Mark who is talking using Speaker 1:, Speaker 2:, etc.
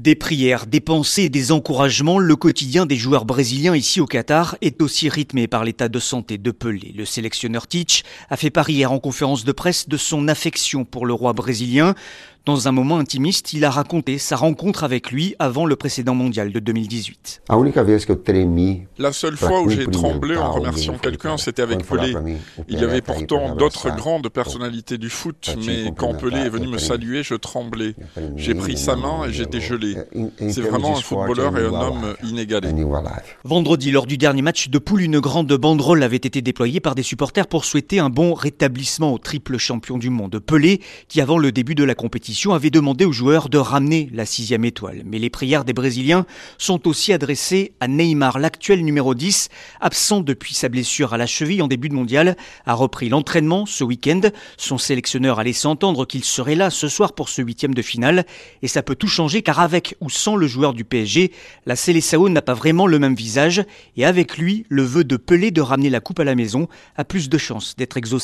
Speaker 1: Des prières, des pensées, des encouragements, le quotidien des joueurs brésiliens ici au Qatar est aussi rythmé par l'état de santé de Pelé. Le sélectionneur Titch a fait part hier en conférence de presse de son affection pour le roi brésilien. Dans un moment intimiste, il a raconté sa rencontre avec lui avant le précédent mondial de 2018.
Speaker 2: La seule fois où j'ai tremblé en remerciant quelqu'un, c'était avec Pelé. Il y avait pourtant d'autres grandes personnalités du foot, mais quand Pelé est venu me saluer, je tremblais. J'ai pris sa main et j'étais gelé. C'est vraiment un footballeur et un homme inégalé.
Speaker 1: Vendredi, lors du dernier match de poule, une grande banderole avait été déployée par des supporters pour souhaiter un bon rétablissement au triple champion du monde. Pelé, qui avant le début de la compétition avait demandé aux joueurs de ramener la sixième étoile. Mais les prières des Brésiliens sont aussi adressées à Neymar, l'actuel numéro 10, absent depuis sa blessure à la cheville en début de mondial, a repris l'entraînement ce week-end. Son sélectionneur a laissé entendre qu'il serait là ce soir pour ce huitième de finale. Et ça peut tout changer car avec ou sans le joueur du PSG, la Seleção n'a pas vraiment le même visage. Et avec lui, le vœu de Pelé de ramener la coupe à la maison a plus de chances d'être exaucé.